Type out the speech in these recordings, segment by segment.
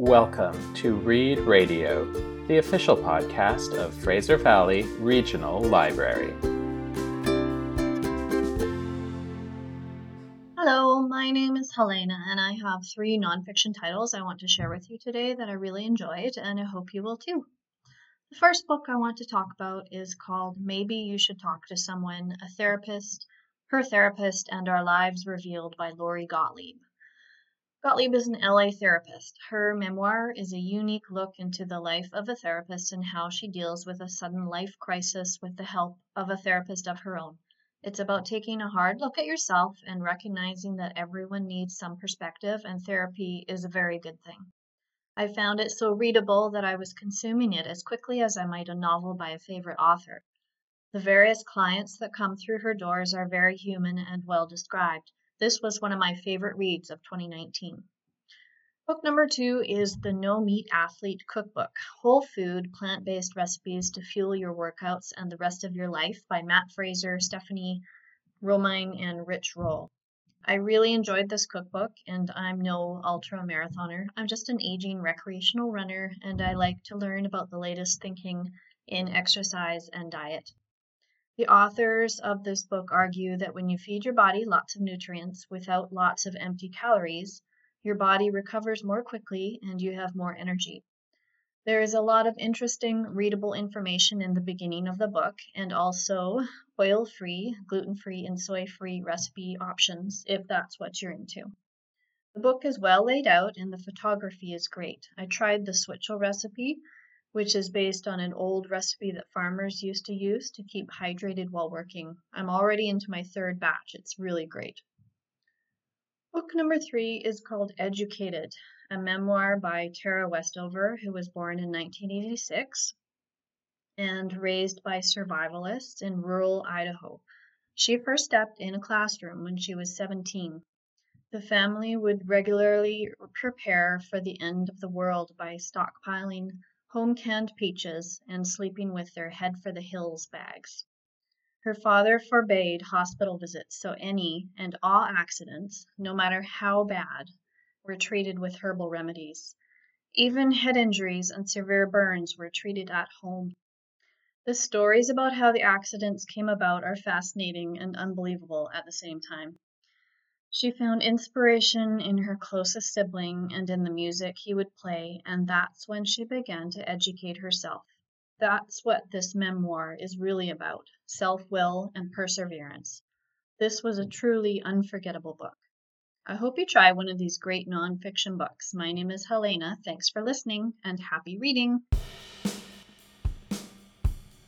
Welcome to Read Radio, the official podcast of Fraser Valley Regional Library. Hello, my name is Helena, and I have three nonfiction titles I want to share with you today that I really enjoyed, and I hope you will too. The first book I want to talk about is called Maybe You Should Talk to Someone, a Therapist, Her Therapist, and Our Lives Revealed by Lori Gottlieb. Gottlieb is an LA therapist. Her memoir is a unique look into the life of a therapist and how she deals with a sudden life crisis with the help of a therapist of her own. It's about taking a hard look at yourself and recognizing that everyone needs some perspective, and therapy is a very good thing. I found it so readable that I was consuming it as quickly as I might a novel by a favorite author. The various clients that come through her doors are very human and well described. This was one of my favorite reads of 2019. Book number two is the No Meat Athlete Cookbook Whole Food, Plant Based Recipes to Fuel Your Workouts and the Rest of Your Life by Matt Frazier, Stepfanie Romine, and Rich Roll. I really enjoyed this cookbook, and I'm no ultra marathoner. I'm just an aging recreational runner, and I like to learn about the latest thinking in exercise and diet. The authors of this book argue that when you feed your body lots of nutrients without lots of empty calories, your body recovers more quickly and you have more energy. There is a lot of interesting readable information in the beginning of the book and also oil free, gluten free, and soy free recipe options if that's what you're into. The book is well laid out and the photography is great. I tried the Switchel recipe which is based on an old recipe that farmers used to use to keep hydrated while working. I'm already into my third batch. It's really great. Book number three is called Educated, a memoir by Tara Westover, who was born in 1986 and raised by survivalists in rural Idaho. She first stepped in a classroom when she was 17. The family would regularly prepare for the end of the world by stockpiling home canned peaches, and sleeping with their head for the hills bags. Her father forbade hospital visits, so any and all accidents, no matter how bad, were treated with herbal remedies. Even head injuries and severe burns were treated at home. The stories about how the accidents came about are fascinating and unbelievable at the same time. She found inspiration in her closest sibling and in the music he would play, and that's when she began to educate herself. That's what this memoir is really about self will and perseverance. This was a truly unforgettable book. I hope you try one of these great nonfiction books. My name is Helena. Thanks for listening and happy reading.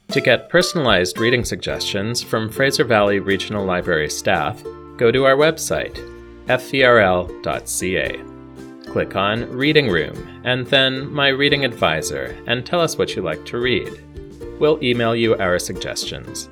To get personalized reading suggestions from Fraser Valley Regional Library staff, go to our website, fvrl.ca. Click on Reading Room and then My Reading Advisor and tell us what you like to read. We'll email you our suggestions.